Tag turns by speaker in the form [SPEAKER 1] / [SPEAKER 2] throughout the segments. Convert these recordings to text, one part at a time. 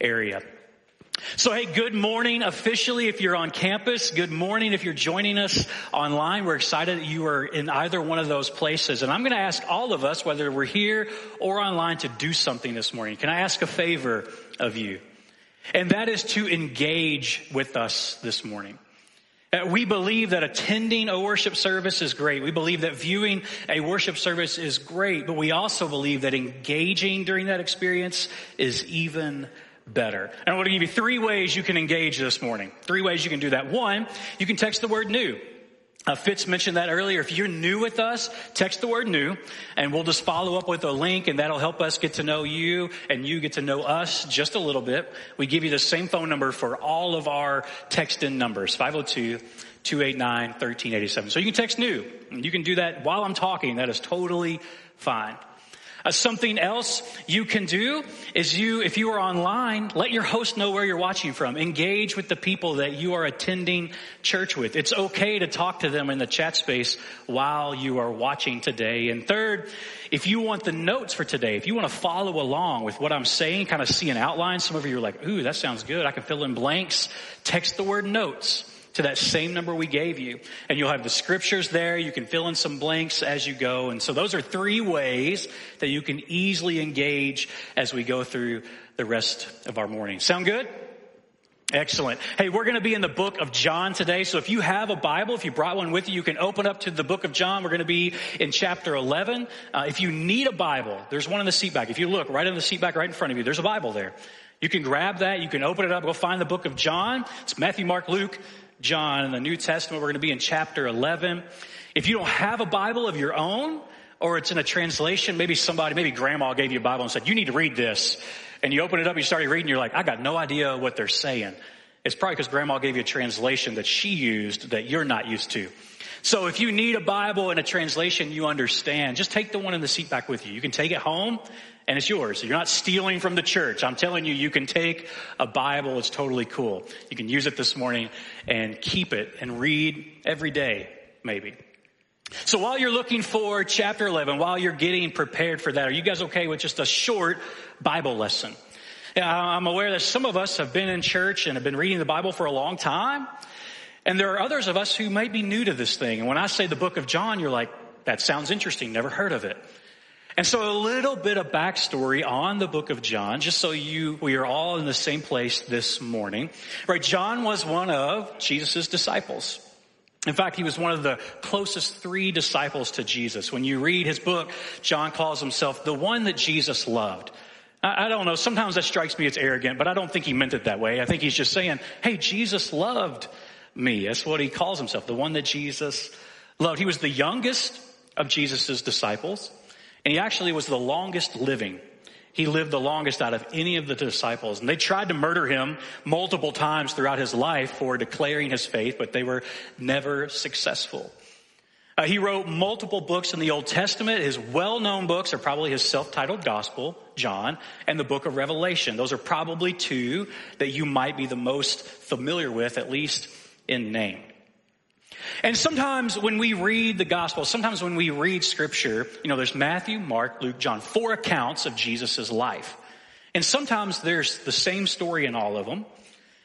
[SPEAKER 1] area. So, hey, good morning officially if you're on campus. Good morning if you're joining us online. We're excited that you are in either one of those places. And I'm going to ask all of us, whether we're here or online, to do something this morning. Can I ask a favor of you? And that is to engage with us this morning. Uh, we believe that attending a worship service is great. We believe that viewing a worship service is great, but we also believe that engaging during that experience is even better. And I want to give you three ways you can engage this morning. Three ways you can do that. One, you can text the word new. Uh, Fitz mentioned that earlier. If you're new with us, text the word new and we'll just follow up with a link and that'll help us get to know you and you get to know us just a little bit. We give you the same phone number for all of our text in numbers, 502 289 1387. So you can text new. You can do that while I'm talking. That is totally fine. Uh, something else you can do is you, if you are online, let your host know where you're watching from. Engage with the people that you are attending church with. It's okay to talk to them in the chat space while you are watching today. And third, if you want the notes for today, if you want to follow along with what I'm saying, kind of see an outline, some of you are like, ooh, that sounds good. I can fill in blanks. Text the word notes to that same number we gave you. And you'll have the scriptures there. You can fill in some blanks as you go. And so those are three ways that you can easily engage as we go through the rest of our morning. Sound good? Excellent. Hey, we're going to be in the book of John today. So if you have a Bible, if you brought one with you, you can open up to the book of John. We're going to be in chapter 11. Uh, if you need a Bible, there's one in the seat back. If you look right in the seat back right in front of you, there's a Bible there. You can grab that. You can open it up. Go find the book of John. It's Matthew, Mark, Luke, John in the New Testament. We're going to be in chapter 11. If you don't have a Bible of your own, or it's in a translation, maybe somebody, maybe grandma gave you a Bible and said, you need to read this. And you open it up, you started reading, you're like, I got no idea what they're saying. It's probably because grandma gave you a translation that she used that you're not used to. So if you need a Bible and a translation you understand, just take the one in the seat back with you. You can take it home and it's yours. You're not stealing from the church. I'm telling you, you can take a Bible. It's totally cool. You can use it this morning and keep it and read every day, maybe. So while you're looking for chapter 11, while you're getting prepared for that, are you guys okay with just a short Bible lesson? I'm aware that some of us have been in church and have been reading the Bible for a long time. And there are others of us who might be new to this thing. And when I say the book of John, you're like, that sounds interesting. Never heard of it. And so a little bit of backstory on the book of John, just so you, we are all in the same place this morning. Right? John was one of Jesus' disciples. In fact, he was one of the closest three disciples to Jesus. When you read his book, John calls himself the one that Jesus loved. I, don't know. Sometimes that strikes me as arrogant, but I don't think he meant it that way. I think he's just saying, Hey, Jesus loved me. That's what he calls himself, the one that Jesus loved. He was the youngest of Jesus' disciples, and he actually was the longest living. He lived the longest out of any of the disciples. And they tried to murder him multiple times throughout his life for declaring his faith, but they were never successful. Uh, he wrote multiple books in the Old Testament. His well-known books are probably his self-titled gospel, John, and the book of Revelation. Those are probably two that you might be the most familiar with, at least in name. And sometimes when we read the gospel, sometimes when we read scripture, you know, there's Matthew, Mark, Luke, John, four accounts of Jesus' life. And sometimes there's the same story in all of them.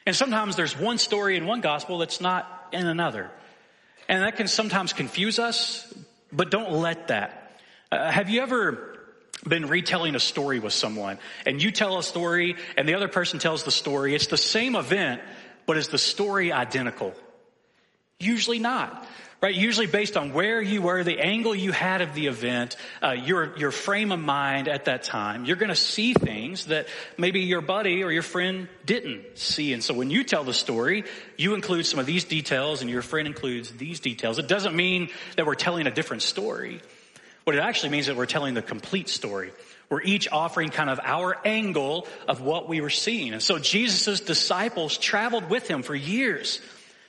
[SPEAKER 1] And sometimes there's one story in one gospel that's not in another. And that can sometimes confuse us, but don't let that. Uh, have you ever been retelling a story with someone and you tell a story and the other person tells the story? It's the same event, but is the story identical? Usually not. Right? Usually based on where you were, the angle you had of the event, uh, your, your frame of mind at that time, you're gonna see things that maybe your buddy or your friend didn't see. And so when you tell the story, you include some of these details and your friend includes these details. It doesn't mean that we're telling a different story. What it actually means is that we're telling the complete story. We're each offering kind of our angle of what we were seeing. And so Jesus' disciples traveled with him for years.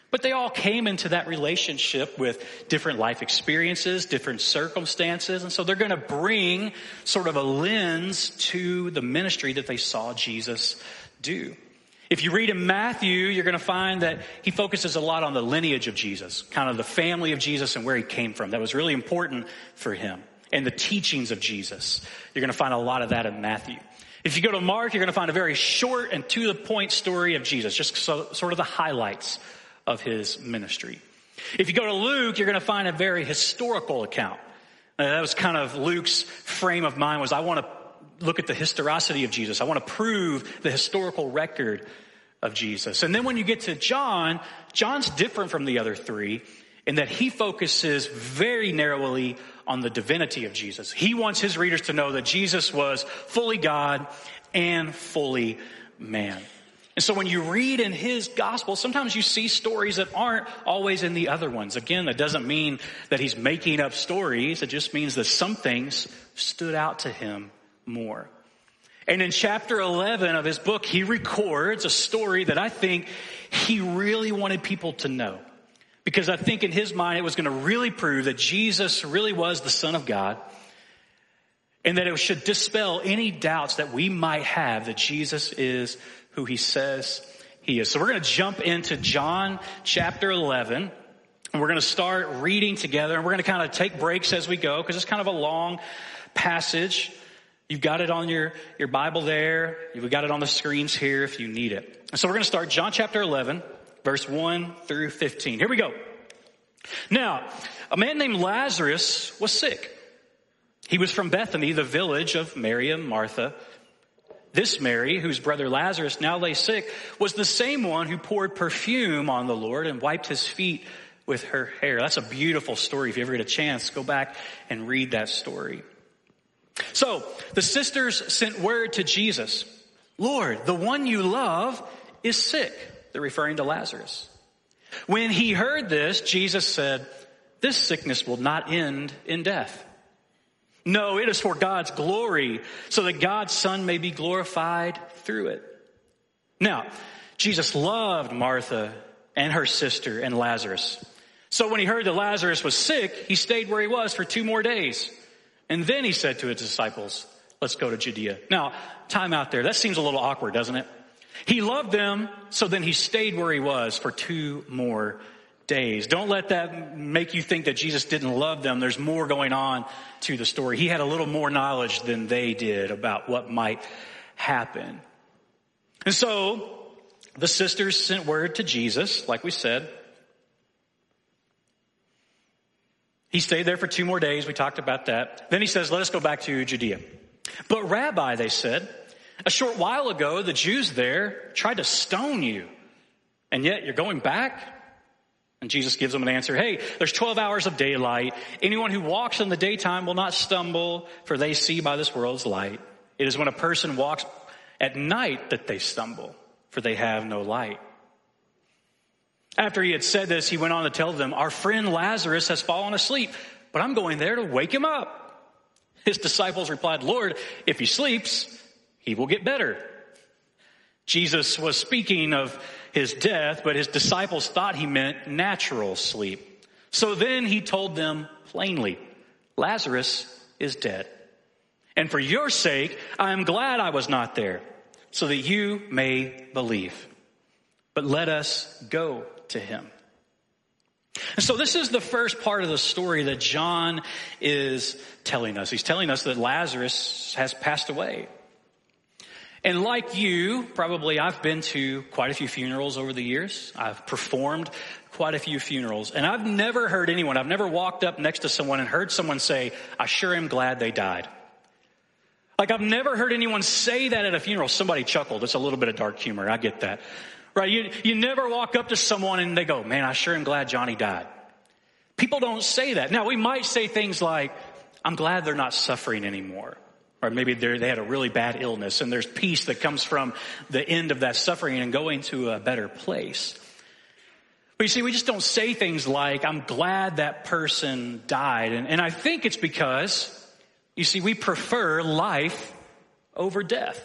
[SPEAKER 1] But they all came into that relationship with different life experiences, different circumstances, and so they're going to bring sort of a lens to the ministry that they saw Jesus do. If you read in Matthew, you're going to find that he focuses a lot on the lineage of Jesus, kind of the family of Jesus and where he came from. That was really important for him. And the teachings of Jesus. You're going to find a lot of that in Matthew. If you go to Mark, you're going to find a very short and to the point story of Jesus, just so, sort of the highlights of his ministry. If you go to Luke, you're going to find a very historical account. Uh, that was kind of Luke's frame of mind was I want to look at the historicity of Jesus. I want to prove the historical record of Jesus. And then when you get to John, John's different from the other three in that he focuses very narrowly on the divinity of Jesus. He wants his readers to know that Jesus was fully God and fully man. And so when you read in his gospel, sometimes you see stories that aren't always in the other ones. Again, that doesn't mean that he's making up stories. It just means that some things stood out to him more. And in chapter 11 of his book, he records a story that I think he really wanted people to know. Because I think in his mind it was going to really prove that Jesus really was the Son of God and that it should dispel any doubts that we might have that Jesus is who he says he is. So we're going to jump into John chapter 11 and we're going to start reading together and we're going to kind of take breaks as we go because it's kind of a long passage. You've got it on your, your Bible there. You've got it on the screens here if you need it. So we're going to start John chapter 11 verse 1 through 15. Here we go. Now, a man named Lazarus was sick. He was from Bethany, the village of Mary and Martha. This Mary, whose brother Lazarus now lay sick, was the same one who poured perfume on the Lord and wiped his feet with her hair. That's a beautiful story. If you ever get a chance, go back and read that story. So, the sisters sent word to Jesus, Lord, the one you love is sick. They're referring to Lazarus. When he heard this, Jesus said, this sickness will not end in death. No, it is for God's glory, so that God's Son may be glorified through it. Now, Jesus loved Martha and her sister and Lazarus. So when he heard that Lazarus was sick, he stayed where he was for two more days. And then he said to his disciples, let's go to Judea. Now, time out there. That seems a little awkward, doesn't it? He loved them, so then he stayed where he was for two more days. Don't let that make you think that Jesus didn't love them. There's more going on to the story. He had a little more knowledge than they did about what might happen. And so the sisters sent word to Jesus, like we said. He stayed there for two more days. We talked about that. Then he says, let us go back to Judea. But Rabbi, they said, a short while ago, the Jews there tried to stone you, and yet you're going back? And Jesus gives them an answer. Hey, there's 12 hours of daylight. Anyone who walks in the daytime will not stumble, for they see by this world's light. It is when a person walks at night that they stumble, for they have no light. After he had said this, he went on to tell them, our friend Lazarus has fallen asleep, but I'm going there to wake him up. His disciples replied, Lord, if he sleeps, he will get better. Jesus was speaking of his death, but his disciples thought he meant natural sleep. So then he told them plainly, Lazarus is dead. And for your sake, I am glad I was not there, so that you may believe. But let us go to him. And so this is the first part of the story that John is telling us. He's telling us that Lazarus has passed away. And like you, probably I've been to quite a few funerals over the years. I've performed quite a few funerals and I've never heard anyone, I've never walked up next to someone and heard someone say, I sure am glad they died. Like I've never heard anyone say that at a funeral. Somebody chuckled. It's a little bit of dark humor. I get that. Right? You, you never walk up to someone and they go, man, I sure am glad Johnny died. People don't say that. Now we might say things like, I'm glad they're not suffering anymore. Or maybe they had a really bad illness and there's peace that comes from the end of that suffering and going to a better place. But you see, we just don't say things like, I'm glad that person died. And, and I think it's because, you see, we prefer life over death.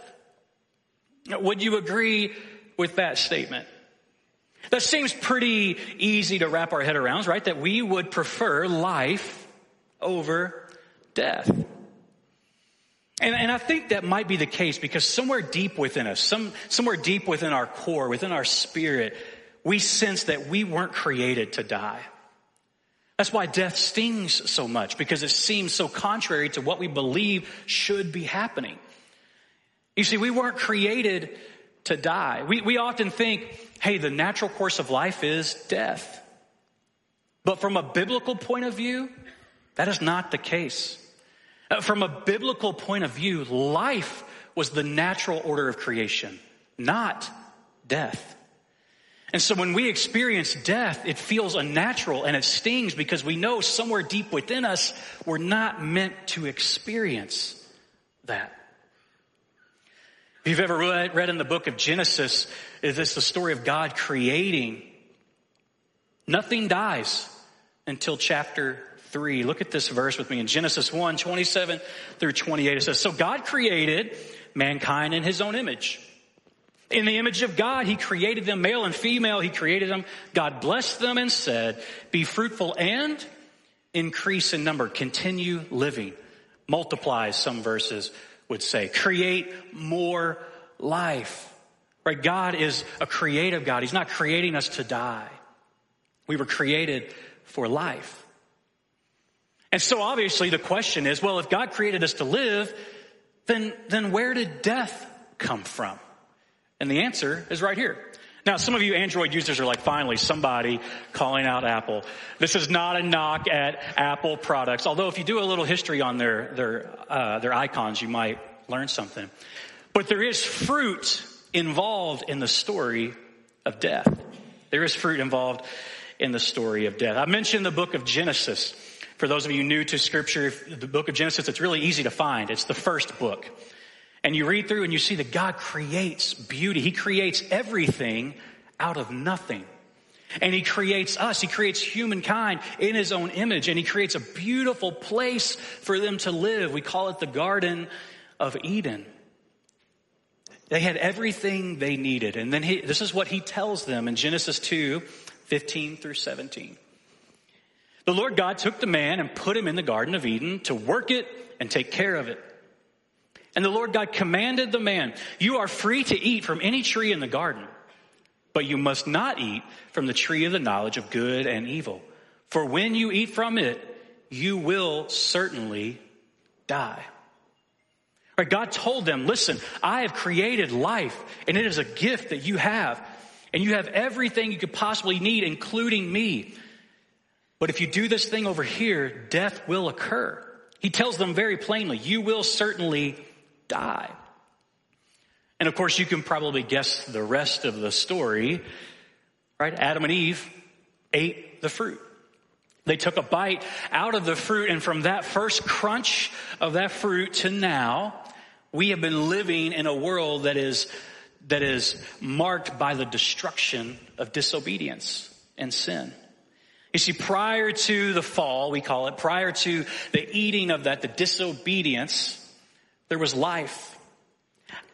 [SPEAKER 1] Would you agree with that statement? That seems pretty easy to wrap our head around, right? That we would prefer life over death. And, and I think that might be the case because somewhere deep within us, some, somewhere deep within our core, within our spirit, we sense that we weren't created to die. That's why death stings so much because it seems so contrary to what we believe should be happening. You see, we weren't created to die. We, we often think, hey, the natural course of life is death. But from a biblical point of view, that is not the case. Uh, from a biblical point of view, life was the natural order of creation, not death. And so when we experience death, it feels unnatural and it stings because we know somewhere deep within us, we're not meant to experience that. If you've ever read, read in the book of Genesis, is this the story of God creating? Nothing dies until chapter 3. Look at this verse with me in Genesis 1, 27 through 28. It says, So God created mankind in his own image. In the image of God, He created them, male and female, He created them. God blessed them and said, Be fruitful and increase in number, continue living, multiply, some verses would say, create more life. Right? God is a creative God. He's not creating us to die. We were created for life. And so obviously the question is, well, if God created us to live, then, then where did death come from? And the answer is right here. Now, some of you Android users are like, finally, somebody calling out Apple. This is not a knock at Apple products. Although, if you do a little history on their their uh, their icons, you might learn something. But there is fruit involved in the story of death. There is fruit involved in the story of death. I mentioned the book of Genesis. For those of you new to Scripture, the book of Genesis, it's really easy to find. It's the first book. And you read through and you see that God creates beauty. He creates everything out of nothing. And he creates us. He creates humankind in his own image and he creates a beautiful place for them to live. We call it the Garden of Eden. They had everything they needed. And then he, this is what he tells them in Genesis 2, 15 through 17. The Lord God took the man and put him in the Garden of Eden to work it and take care of it. And the Lord God commanded the man, you are free to eat from any tree in the garden, but you must not eat from the tree of the knowledge of good and evil. For when you eat from it, you will certainly die. Right, God told them, listen, I have created life and it is a gift that you have. And you have everything you could possibly need, including me. But if you do this thing over here, death will occur. He tells them very plainly, you will certainly die. And of course, you can probably guess the rest of the story, right? Adam and Eve ate the fruit. They took a bite out of the fruit, and from that first crunch of that fruit to now, we have been living in a world that is, that is marked by the destruction of disobedience and sin. You see, prior to the fall, we call it, prior to the eating of that, the disobedience, there was life.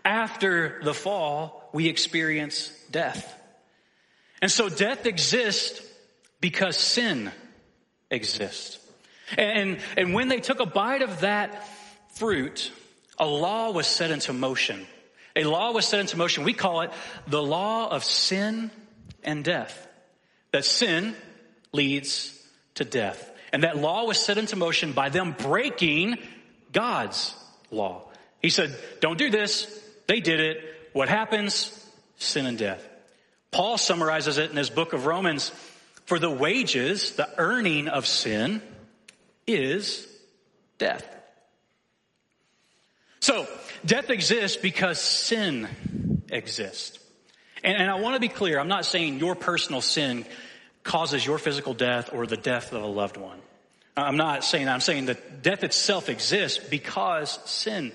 [SPEAKER 1] After the fall, we experience death. And so death exists because sin exists. And, and when they took a bite of that fruit, a law was set into motion. A law was set into motion. We call it the law of sin and death. That sin leads to death. And that law was set into motion by them breaking God's law. He said, don't do this. They did it. What happens? Sin and death. Paul summarizes it in his book of Romans. For the wages, the earning of sin is death. So, death exists because sin exists. And, and I want to be clear, I'm not saying your personal sin causes your physical death or the death of a loved one. I'm not saying that. I'm saying that death itself exists because sin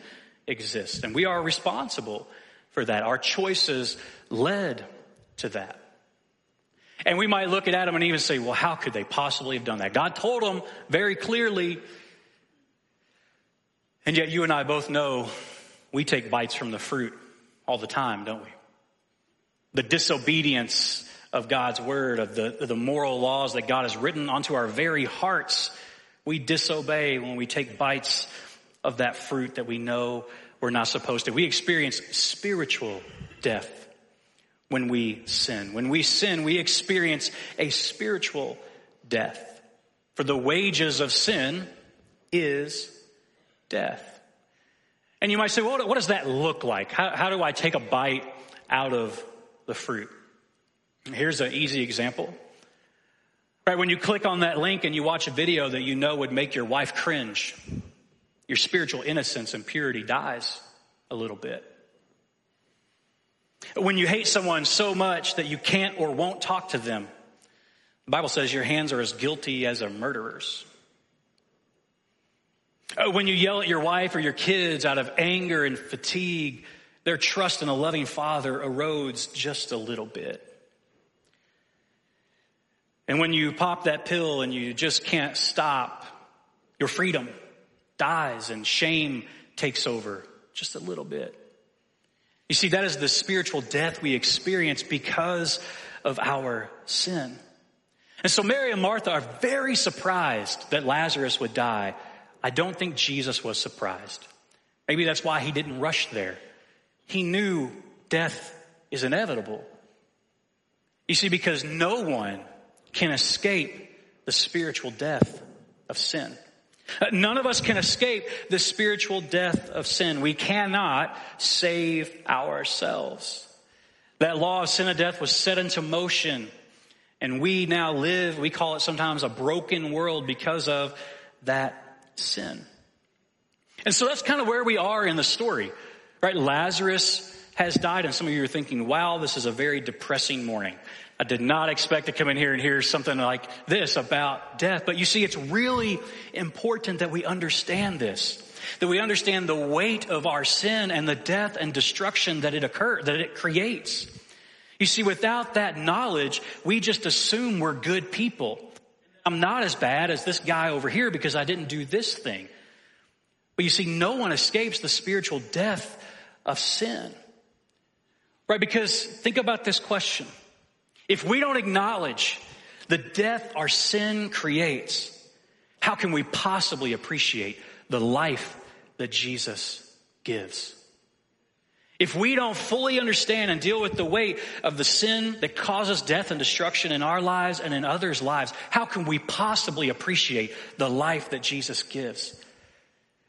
[SPEAKER 1] exists. And we are responsible for that. Our choices led to that. And we might look at Adam and Eve and say, well, how could they possibly have done that? God told them very clearly. And yet you and I both know we take bites from the fruit all the time, don't we? The disobedience of God's word, of the, the moral laws that God has written onto our very hearts, we disobey when we take bites of that fruit that we know we're not supposed to. We experience spiritual death when we sin. When we sin, we experience a spiritual death. For the wages of sin is death. And you might say, well, what does that look like? How, how do I take a bite out of the fruit? Here's an easy example. Right, when you click on that link and you watch a video that you know would make your wife cringe, your spiritual innocence and purity dies a little bit. When you hate someone so much that you can't or won't talk to them, the Bible says your hands are as guilty as a murderer's. Uh, when you yell at your wife or your kids out of anger and fatigue, their trust in a loving father erodes just a little bit. And when you pop that pill and you just can't stop, your freedom dies and shame takes over just a little bit. You see, that is the spiritual death we experience because of our sin. And so Mary and Martha are very surprised that Lazarus would die. I don't think Jesus was surprised. Maybe that's why he didn't rush there. He knew death is inevitable. You see, because no one can escape the spiritual death of sin. Uh, none of us can escape the spiritual death of sin. We cannot save ourselves. That law of sin and death was set into motion and we now live, we call it sometimes a broken world because of that sin. And so that's kind of where we are in the story, right? Lazarus has died and some of you are thinking, wow, this is a very depressing morning. I did not expect to come in here and hear something like this about death. But you see, it's really important that we understand this. That we understand the weight of our sin and the death and destruction that it occur, that it creates. You see, without that knowledge, we just assume we're good people. I'm not as bad as this guy over here because I didn't do this thing. But you see, no one escapes the spiritual death of sin. Right? Because think about this question. If we don't acknowledge the death our sin creates, how can we possibly appreciate the life that Jesus gives? If we don't fully understand and deal with the weight of the sin that causes death and destruction in our lives and in others' lives, how can we possibly appreciate the life that Jesus gives?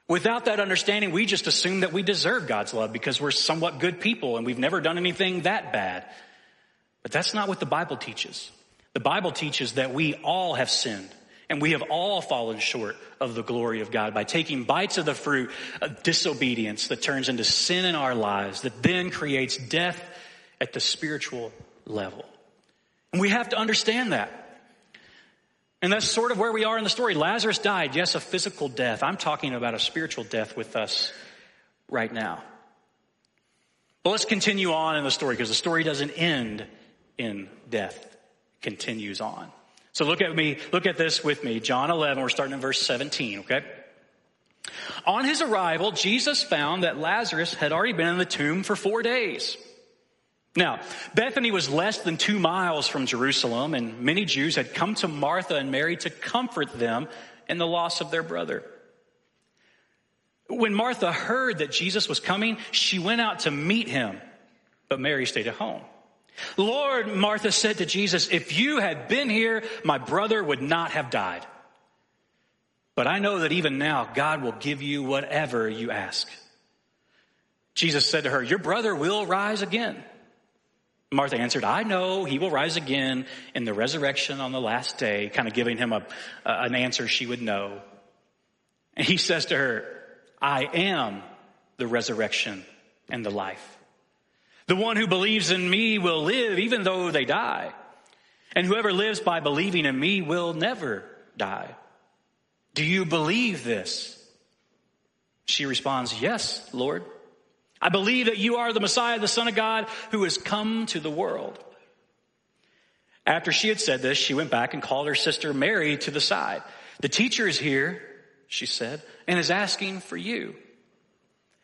[SPEAKER 1] Without that understanding, we just assume that we deserve God's love because we're somewhat good people and we've never done anything that bad. But that's not what the Bible teaches. The Bible teaches that we all have sinned and we have all fallen short of the glory of God by taking bites of the fruit of disobedience that turns into sin in our lives that then creates death at the spiritual level. And we have to understand that. And that's sort of where we are in the story. Lazarus died, yes, a physical death. I'm talking about a spiritual death with us right now. But let's continue on in the story because the story doesn't end in death continues on. So look at me, look at this with me. John 11, we're starting in verse 17, okay? On his arrival, Jesus found that Lazarus had already been in the tomb for four days. Now, Bethany was less than two miles from Jerusalem, and many Jews had come to Martha and Mary to comfort them in the loss of their brother. When Martha heard that Jesus was coming, she went out to meet him, but Mary stayed at home. Lord, Martha said to Jesus, if you had been here, my brother would not have died. But I know that even now God will give you whatever you ask. Jesus said to her, your brother will rise again. Martha answered, I know he will rise again in the resurrection on the last day, kind of giving him a, an answer she would know. And he says to her, I am the resurrection and the life. The one who believes in me will live even though they die. And whoever lives by believing in me will never die. Do you believe this? She responds, Yes, Lord. I believe that you are the Messiah, the Son of God, who has come to the world. After she had said this, she went back and called her sister Mary to the side. The teacher is here, she said, and is asking for you.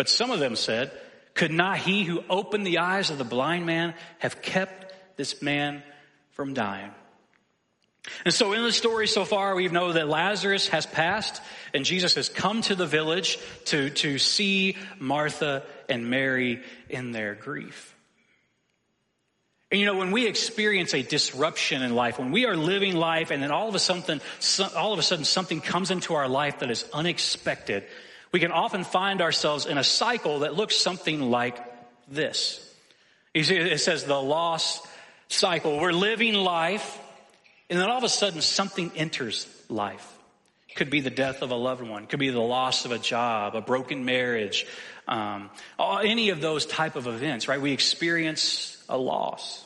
[SPEAKER 1] But some of them said, Could not he who opened the eyes of the blind man have kept this man from dying? And so in the story so far, we know that Lazarus has passed and Jesus has come to the village to, to see Martha and Mary in their grief. And you know, when we experience a disruption in life, when we are living life and then all of a sudden, all of a sudden something comes into our life that is unexpected, we can often find ourselves in a cycle that looks something like this. You see, it says the loss cycle. We're living life and then all of a sudden something enters life. Could be the death of a loved one. Could be the loss of a job, a broken marriage, um, any of those type of events, right? We experience a loss.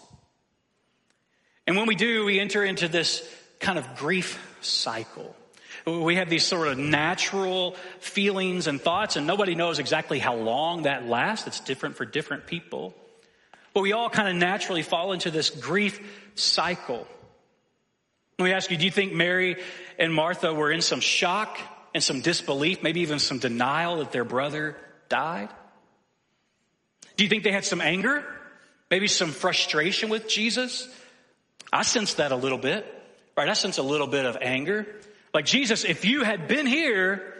[SPEAKER 1] And when we do, we enter into this kind of grief cycle. We have these sort of natural feelings and thoughts, and nobody knows exactly how long that lasts. It's different for different people. But we all kind of naturally fall into this grief cycle. Let me ask you, do you think Mary and Martha were in some shock and some disbelief, maybe even some denial that their brother died? Do you think they had some anger? Maybe some frustration with Jesus? I sense that a little bit, right? I sense a little bit of anger. Like, Jesus, if you had been here,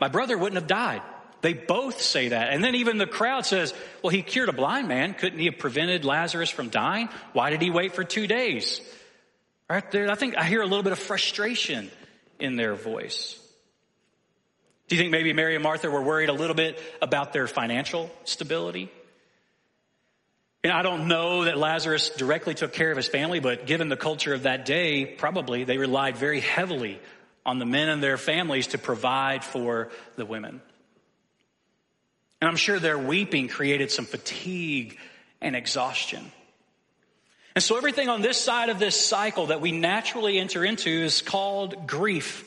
[SPEAKER 1] my brother wouldn't have died. They both say that. And then even the crowd says, well, he cured a blind man. Couldn't he have prevented Lazarus from dying? Why did he wait for two days? Right there, I think I hear a little bit of frustration in their voice. Do you think maybe Mary and Martha were worried a little bit about their financial stability? And I don't know that Lazarus directly took care of his family, but given the culture of that day, probably they relied very heavily on the men and their families to provide for the women. And I'm sure their weeping created some fatigue and exhaustion. And so everything on this side of this cycle that we naturally enter into is called grief.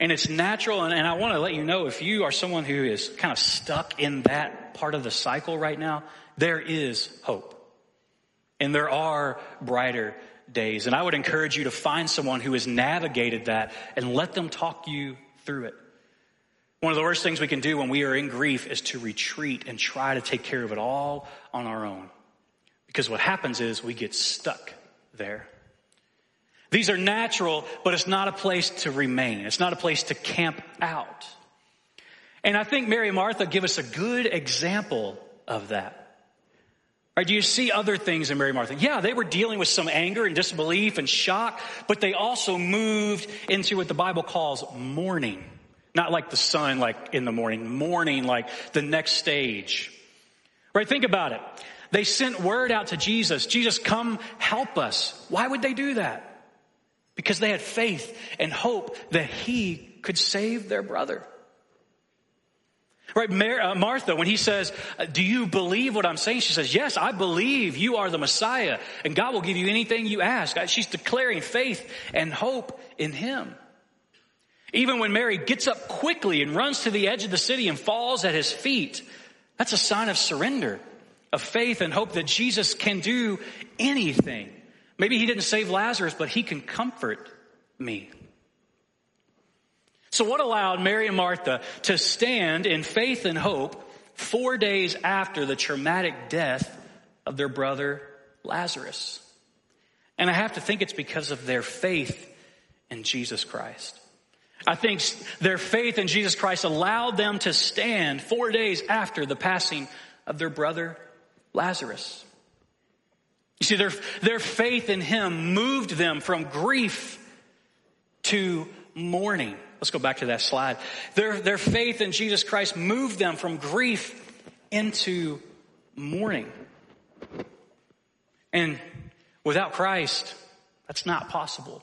[SPEAKER 1] And it's natural. And, and I want to let you know if you are someone who is kind of stuck in that part of the cycle right now, there is hope. And there are brighter days. And I would encourage you to find someone who has navigated that and let them talk you through it. One of the worst things we can do when we are in grief is to retreat and try to take care of it all on our own. Because what happens is we get stuck there. These are natural, but it's not a place to remain. It's not a place to camp out. And I think Mary and Martha give us a good example of that. Right, do you see other things in Mary Martha? Yeah, they were dealing with some anger and disbelief and shock, but they also moved into what the Bible calls mourning. Not like the sun, like in the morning, mourning, like the next stage. Right, think about it. They sent word out to Jesus, Jesus, come help us. Why would they do that? Because they had faith and hope that he could save their brother. Right, Mar- uh, Martha, when he says, uh, do you believe what I'm saying? She says, yes, I believe you are the Messiah and God will give you anything you ask. Uh, she's declaring faith and hope in him. Even when Mary gets up quickly and runs to the edge of the city and falls at his feet, that's a sign of surrender of faith and hope that Jesus can do anything. Maybe he didn't save Lazarus, but he can comfort me. So what allowed Mary and Martha to stand in faith and hope four days after the traumatic death of their brother Lazarus? And I have to think it's because of their faith in Jesus Christ. I think their faith in Jesus Christ allowed them to stand four days after the passing of their brother Lazarus. You see, their, their faith in him moved them from grief to mourning. Let's go back to that slide. Their, their faith in Jesus Christ moved them from grief into mourning. And without Christ, that's not possible.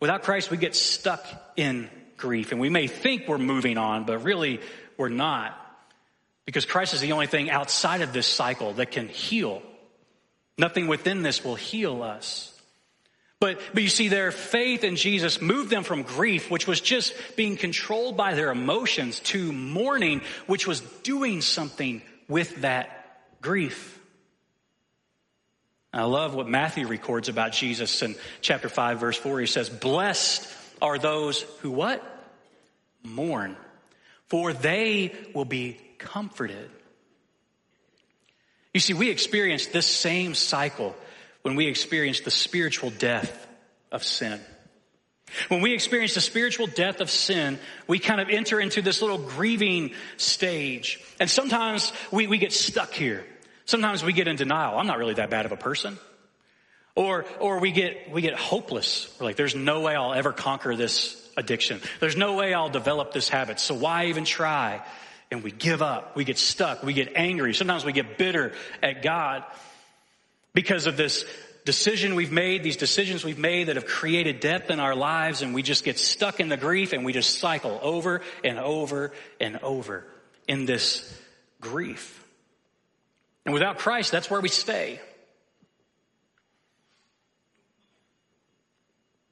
[SPEAKER 1] Without Christ, we get stuck in grief and we may think we're moving on, but really we're not Because Christ is the only thing outside of this cycle that can heal. Nothing within this will heal us. But, but you see, their faith in Jesus moved them from grief, which was just being controlled by their emotions, to mourning, which was doing something with that grief. I love what Matthew records about Jesus in chapter 5, verse 4. He says, Blessed are those who what? Mourn, for they will be comforted. You see, we experience this same cycle when we experience the spiritual death of sin. When we experience the spiritual death of sin, we kind of enter into this little grieving stage. And sometimes we, we get stuck here. Sometimes we get in denial. I'm not really that bad of a person. Or, or we get, we get hopeless. We're like, there's no way I'll ever conquer this addiction. There's no way I'll develop this habit. So why even try? And we give up. We get stuck. We get angry. Sometimes we get bitter at God because of this decision we've made, these decisions we've made that have created depth in our lives and we just get stuck in the grief and we just cycle over and over and over in this grief. And without Christ, that's where we stay.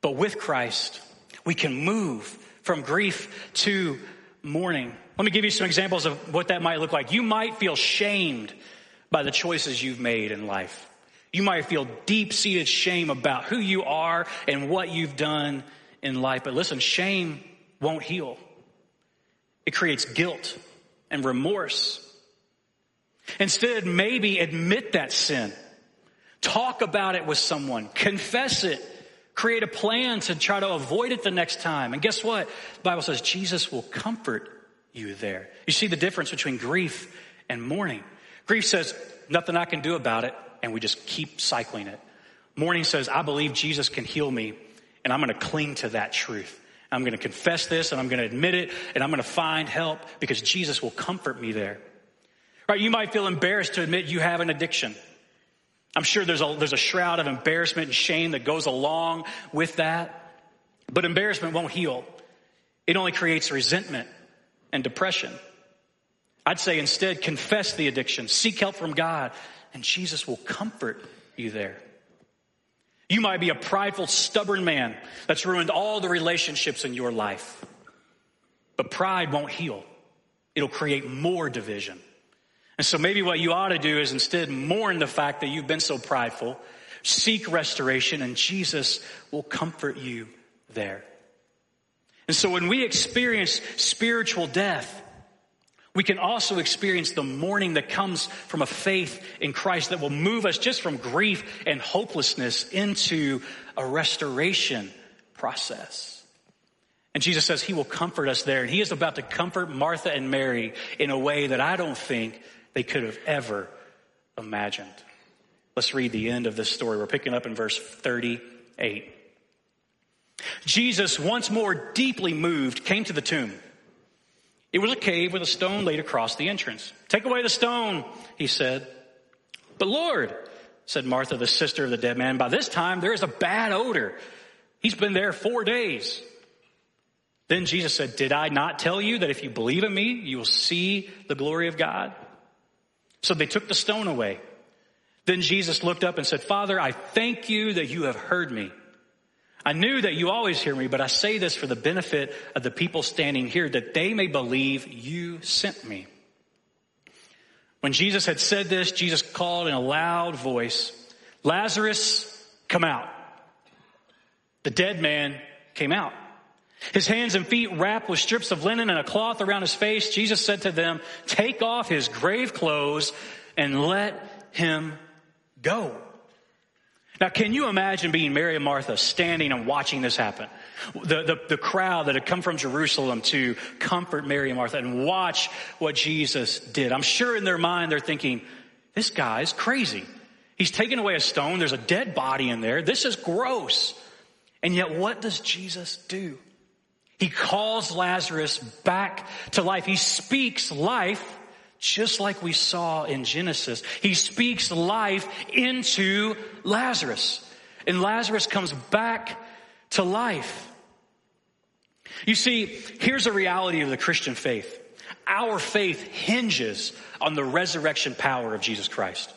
[SPEAKER 1] But with Christ, we can move from grief to mourning. Let me give you some examples of what that might look like. You might feel shamed by the choices you've made in life. You might feel deep seated shame about who you are and what you've done in life. But listen, shame won't heal. It creates guilt and remorse. Instead, maybe admit that sin. Talk about it with someone. Confess it. Create a plan to try to avoid it the next time. And guess what? The Bible says Jesus will comfort you there. You see the difference between grief and mourning. Grief says, nothing I can do about it and we just keep cycling it. Mourning says, I believe Jesus can heal me, and I'm going to cling to that truth. I'm going to confess this, and I'm going to admit it, and I'm going to find help because Jesus will comfort me there. Right? You might feel embarrassed to admit you have an addiction. I'm sure there's a, there's a shroud of embarrassment and shame that goes along with that. But embarrassment won't heal. It only creates resentment and depression. I'd say instead confess the addiction, seek help from God, and Jesus will comfort you there. You might be a prideful, stubborn man that's ruined all the relationships in your life. But pride won't heal. It'll create more division. And so maybe what you ought to do is instead mourn the fact that you've been so prideful, seek restoration, and Jesus will comfort you there. And so when we experience spiritual death, we can also experience the mourning that comes from a faith in Christ that will move us just from grief and hopelessness into a restoration process. And Jesus says he will comfort us there. And he is about to comfort Martha and Mary in a way that I don't think they could have ever imagined. Let's read the end of this story. We're picking up in verse 38. Jesus, once more deeply moved, came to the tomb. It was a cave with a stone laid across the entrance. Take away the stone, he said. But Lord, said Martha, the sister of the dead man, by this time there is a bad odor. He's been there four days. Then Jesus said, Did I not tell you that if you believe in me, you will see the glory of God? So they took the stone away. Then Jesus looked up and said, Father, I thank you that you have heard me. I knew that you always hear me, but I say this for the benefit of the people standing here, that they may believe you sent me. When Jesus had said this, Jesus called in a loud voice, Lazarus, come out. The dead man came out. His hands and feet wrapped with strips of linen and a cloth around his face. Jesus said to them, take off his grave clothes and let him go. Now, can you imagine being Mary and Martha standing and watching this happen? The, the, the, crowd that had come from Jerusalem to comfort Mary and Martha and watch what Jesus did. I'm sure in their mind they're thinking, this guy's crazy. He's taken away a stone. There's a dead body in there. This is gross. And yet what does Jesus do? He calls Lazarus back to life. He speaks life just like we saw in Genesis. He speaks life into Lazarus. And Lazarus comes back to life. You see, here's a reality of the Christian faith. our faith hinges on the resurrection power of Jesus Christ.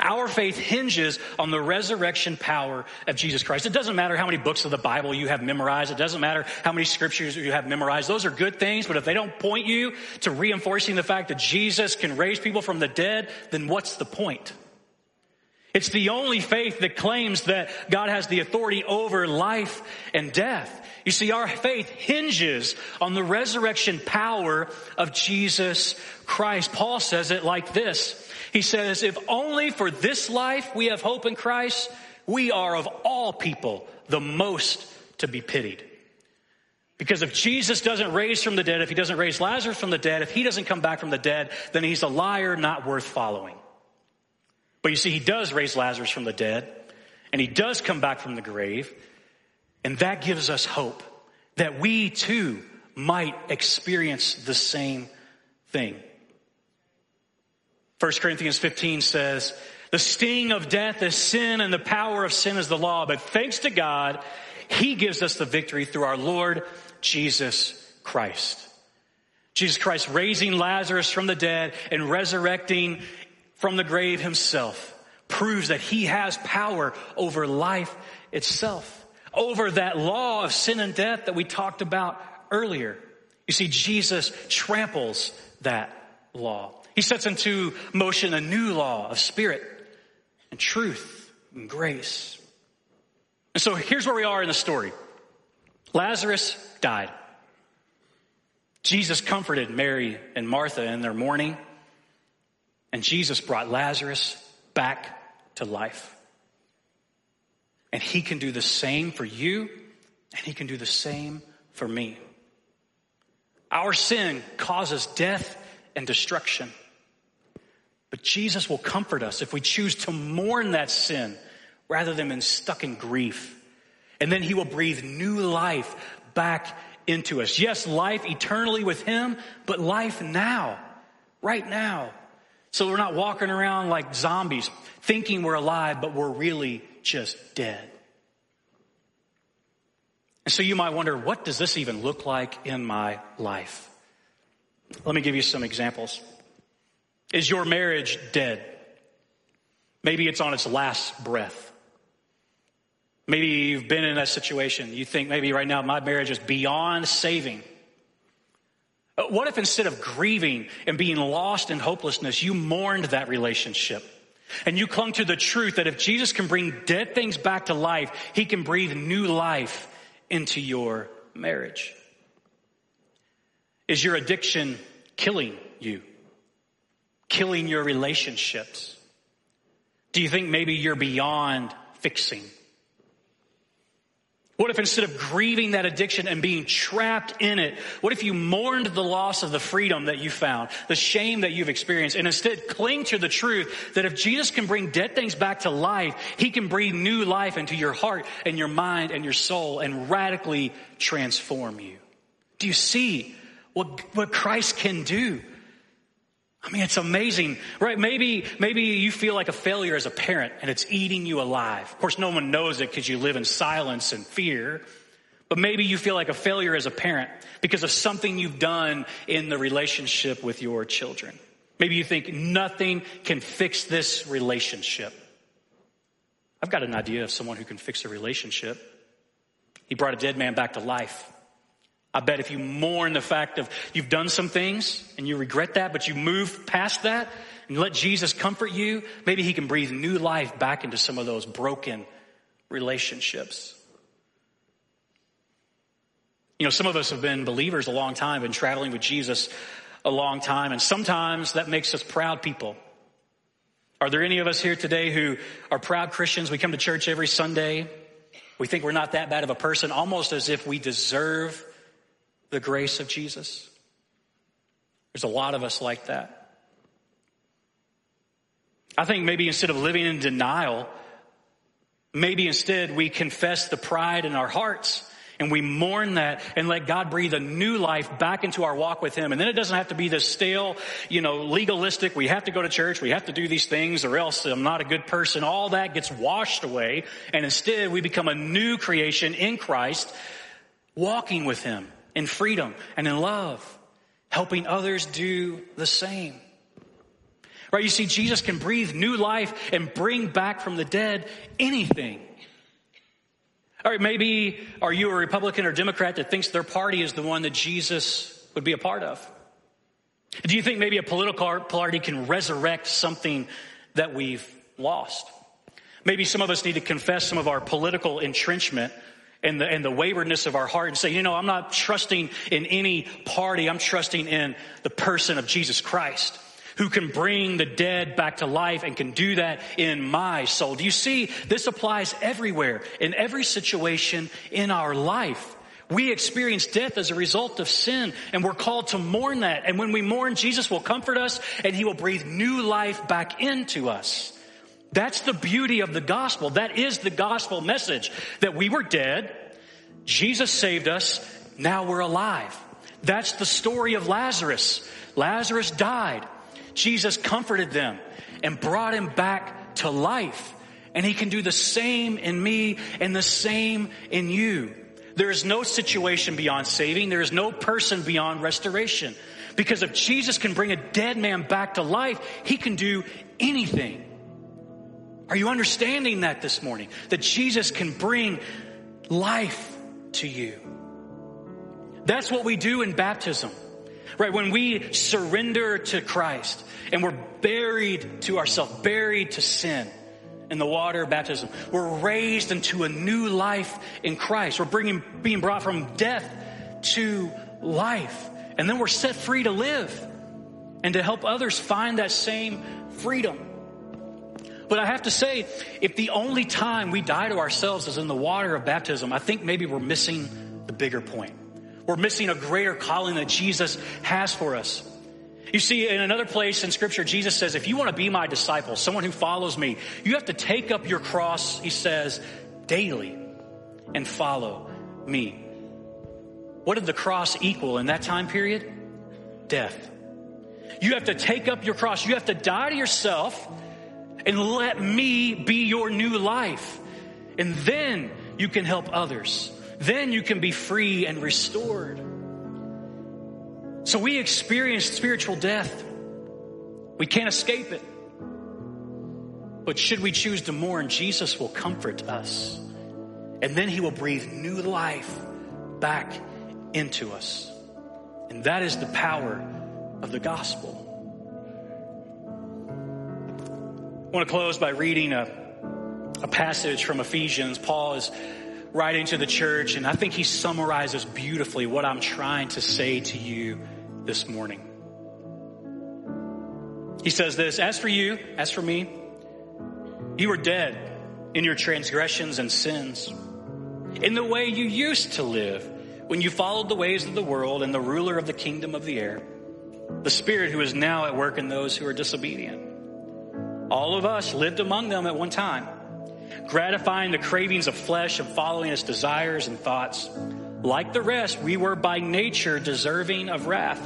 [SPEAKER 1] Our faith hinges on the resurrection power of Jesus Christ. It doesn't matter how many books of the Bible you have memorized. It doesn't matter how many scriptures you have memorized. Those are good things, but if they don't point you to reinforcing the fact that Jesus can raise people from the dead, then what's the point? It's the only faith that claims that God has the authority over life and death. You see, our faith hinges on the resurrection power of Jesus Christ. Paul says it like this. He says, if only for this life we have hope in Christ, we are of all people the most to be pitied. Because if Jesus doesn't raise from the dead, if he doesn't raise Lazarus from the dead, if he doesn't come back from the dead, then he's a liar not worth following. But you see, he does raise Lazarus from the dead, and he does come back from the grave, and that gives us hope that we too might experience the same thing. 1 Corinthians 15 says, the sting of death is sin and the power of sin is the law. But thanks to God, He gives us the victory through our Lord Jesus Christ. Jesus Christ raising Lazarus from the dead and resurrecting from the grave himself proves that he has power over life itself, over that law of sin and death that we talked about earlier. You see, Jesus tramples that law. He sets into motion a new law of spirit and truth and grace. And so here's where we are in the story. Lazarus died. Jesus comforted Mary and Martha in their mourning. And Jesus brought Lazarus back to life. And he can do the same for you, and he can do the same for me. Our sin causes death and destruction. But Jesus will comfort us if we choose to mourn that sin rather than being stuck in grief. And then he will breathe new life back into us. Yes, life eternally with him, but life now, right now. So we're not walking around like zombies, thinking we're alive, but we're really just dead. And so you might wonder, what does this even look like in my life? Let me give you some examples. Is your marriage dead? Maybe it's on its last breath. Maybe you've been in that situation. You think maybe right now my marriage is beyond saving. Uh, what if instead of grieving and being lost in hopelessness, you mourned that relationship? And you clung to the truth that if Jesus can bring dead things back to life, he can breathe new life into your marriage. Is your addiction killing you? Killing your relationships? Do you think maybe you're beyond fixing? What if instead of grieving that addiction and being trapped in it, what if you mourned the loss of the freedom that you found, the shame that you've experienced, and instead cling to the truth that if Jesus can bring dead things back to life, He can breathe new life into your heart and your mind and your soul and radically transform you. Do you see what, what Christ can do? I mean, it's amazing, right? Maybe, maybe you feel like a failure as a parent and it's eating you alive. Of course, no one knows it because you live in silence and fear. But maybe you feel like a failure as a parent because of something you've done in the relationship with your children. Maybe you think nothing can fix this relationship. I've got an idea of someone who can fix a relationship. He brought a dead man back to life. I bet if you mourn the fact of you've done some things and you regret that, but you move past that and let Jesus comfort you, maybe he can breathe new life back into some of those broken relationships. You know, some of us have been believers a long time, been traveling with Jesus a long time, and sometimes that makes us proud people. Are there any of us here today who are proud Christians? We come to church every Sunday. We think we're not that bad of a person, almost as if we deserve the grace of Jesus? There's a lot of us like that. I think maybe instead of living in denial, maybe instead we confess the pride in our hearts and we mourn that and let God breathe a new life back into our walk with Him. And then it doesn't have to be this stale, you know, legalistic, we have to go to church, we have to do these things or else I'm not a good person. All that gets washed away. And instead we become a new creation in Christ, walking with Him in freedom and in love. helping others do the same. Right? You see, Jesus can breathe new life and bring back from the dead anything. All right, maybe are you a Republican or Democrat that thinks their party is the one that Jesus would be a part of? Do you think maybe a political party can resurrect something that we've lost? Maybe some of us need to confess some of our political entrenchment and the, and the waywardness of our heart and say, you know, I'm not trusting in any party. I'm trusting in the person of Jesus Christ who can bring the dead back to life and can do that in my soul. Do you see? This applies everywhere, in every situation in our life. We experience death as a result of sin and we're called to mourn that. And when we mourn, Jesus will comfort us and he will breathe new life back into us. That's the beauty of the gospel. That is the gospel message that we were dead. Jesus saved us. Now we're alive. That's the story of Lazarus. Lazarus died. Jesus comforted them and brought him back to life. And he can do the same in me and the same in you. There is no situation beyond saving. There is no person beyond restoration. Because if Jesus can bring a dead man back to life, he can do anything. Are you understanding that this morning? That Jesus can bring life to you. That's what we do in baptism. Right? When we surrender to Christ and we're buried to ourselves, buried to sin in the water of baptism, we're raised into a new life in Christ. We're bringing, being brought from death to life. And then we're set free to live and to help others find that same freedom. But I have to say, if the only time we die to ourselves is in the water of baptism, I think maybe we're missing the bigger point. We're missing a greater calling that Jesus has for us. You see, in another place in scripture, Jesus says, if you want to be my disciple, someone who follows me, you have to take up your cross, he says, daily and follow me. What did the cross equal in that time period? Death. You have to take up your cross. You have to die to yourself and let me be your new life. And then you can help others. Then you can be free and restored. So we experience spiritual death. We can't escape it. But should we choose to mourn, Jesus will comfort us. And then he will breathe new life back into us. And that is the power of the gospel. I want to close by reading a, a passage from Ephesians. Paul is writing to the church, and I think he summarizes beautifully what I'm trying to say to you this morning. He says this As for you, as for me, you were dead in your transgressions and sins, in the way you used to live when you followed the ways of the world and the ruler of the kingdom of the air, the spirit who is now at work in those who are disobedient. All of us lived among them at one time gratifying the cravings of flesh and following its desires and thoughts. Like the rest, we were by nature deserving of wrath.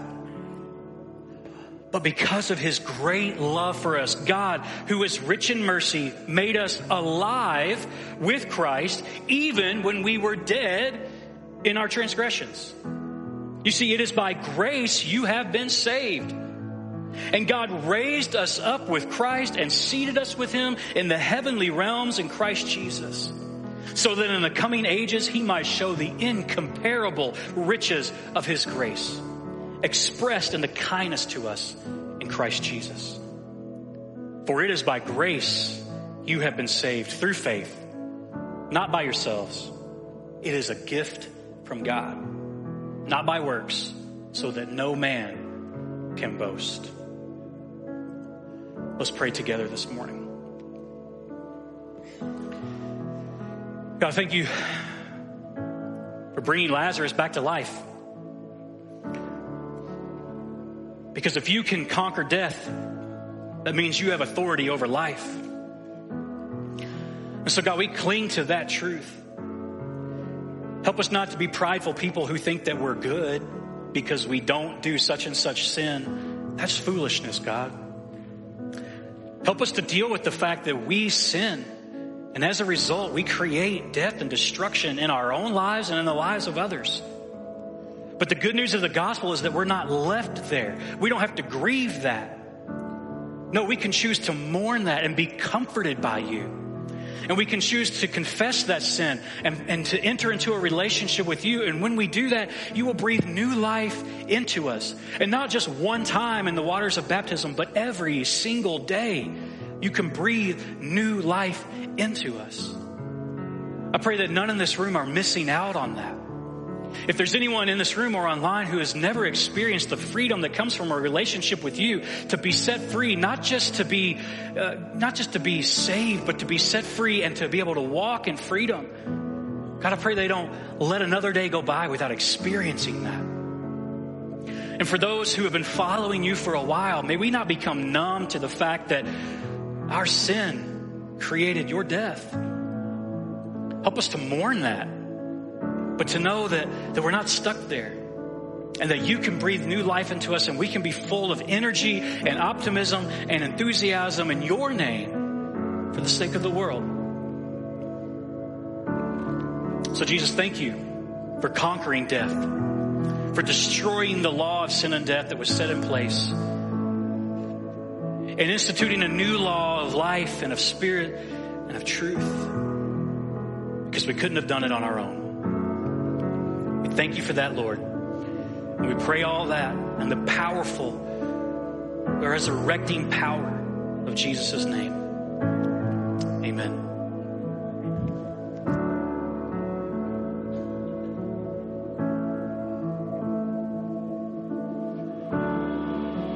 [SPEAKER 1] But because of his great love for us, God, who is rich in mercy, made us alive with Christ even when we were dead in our transgressions. You see, it is by grace you have been saved. And God raised us up with Christ and seated us with him in the heavenly realms in Christ Jesus. So that in the coming ages he might show the incomparable riches of his grace, expressed in the kindness to us in Christ Jesus. For it is by grace you have been saved through faith, not by yourselves. It is a gift from God, not by works, so that no man can boast. Let's pray together this morning. God, thank you for bringing Lazarus back to life. Because if you can conquer death, that means you have authority over life. And so, God, we cling to that truth. Help us not to be prideful people who think that we're good because we don't do such and such sin. That's foolishness, God. Help us to deal with the fact that we sin. And as a result, we create death and destruction in our own lives and in the lives of others. But the good news of the gospel is that we're not left there. We don't have to grieve that. No, we can choose to mourn that and be comforted by you. And we can choose to confess that sin and, and to enter into a relationship with you. And when we do that, you will breathe new life into us. And not just one time in the waters of baptism, but every single day, you can breathe new life into us. I pray that none in this room are missing out on that. If there's anyone in this room or online who has never experienced the freedom that comes from a relationship with you, to be set free, not just to be, uh, not just to be saved, but to be set free and to be able to walk in freedom. God, I pray they don't let another day go by without experiencing that. And for those who have been following you for a while, may we not become numb to the fact that our sin created your death. Help us to mourn that but to know that, that we're not stuck there and that you can breathe new life into us and we can be full of energy and optimism and enthusiasm in your name for the sake of the world. So Jesus, thank you for conquering death, for destroying the law of sin and death that was set in place and instituting a new law of life and of spirit and of truth because we couldn't have done it on our own. Thank you for that, Lord. And we pray all that and the powerful, resurrecting power of Jesus' name. Amen.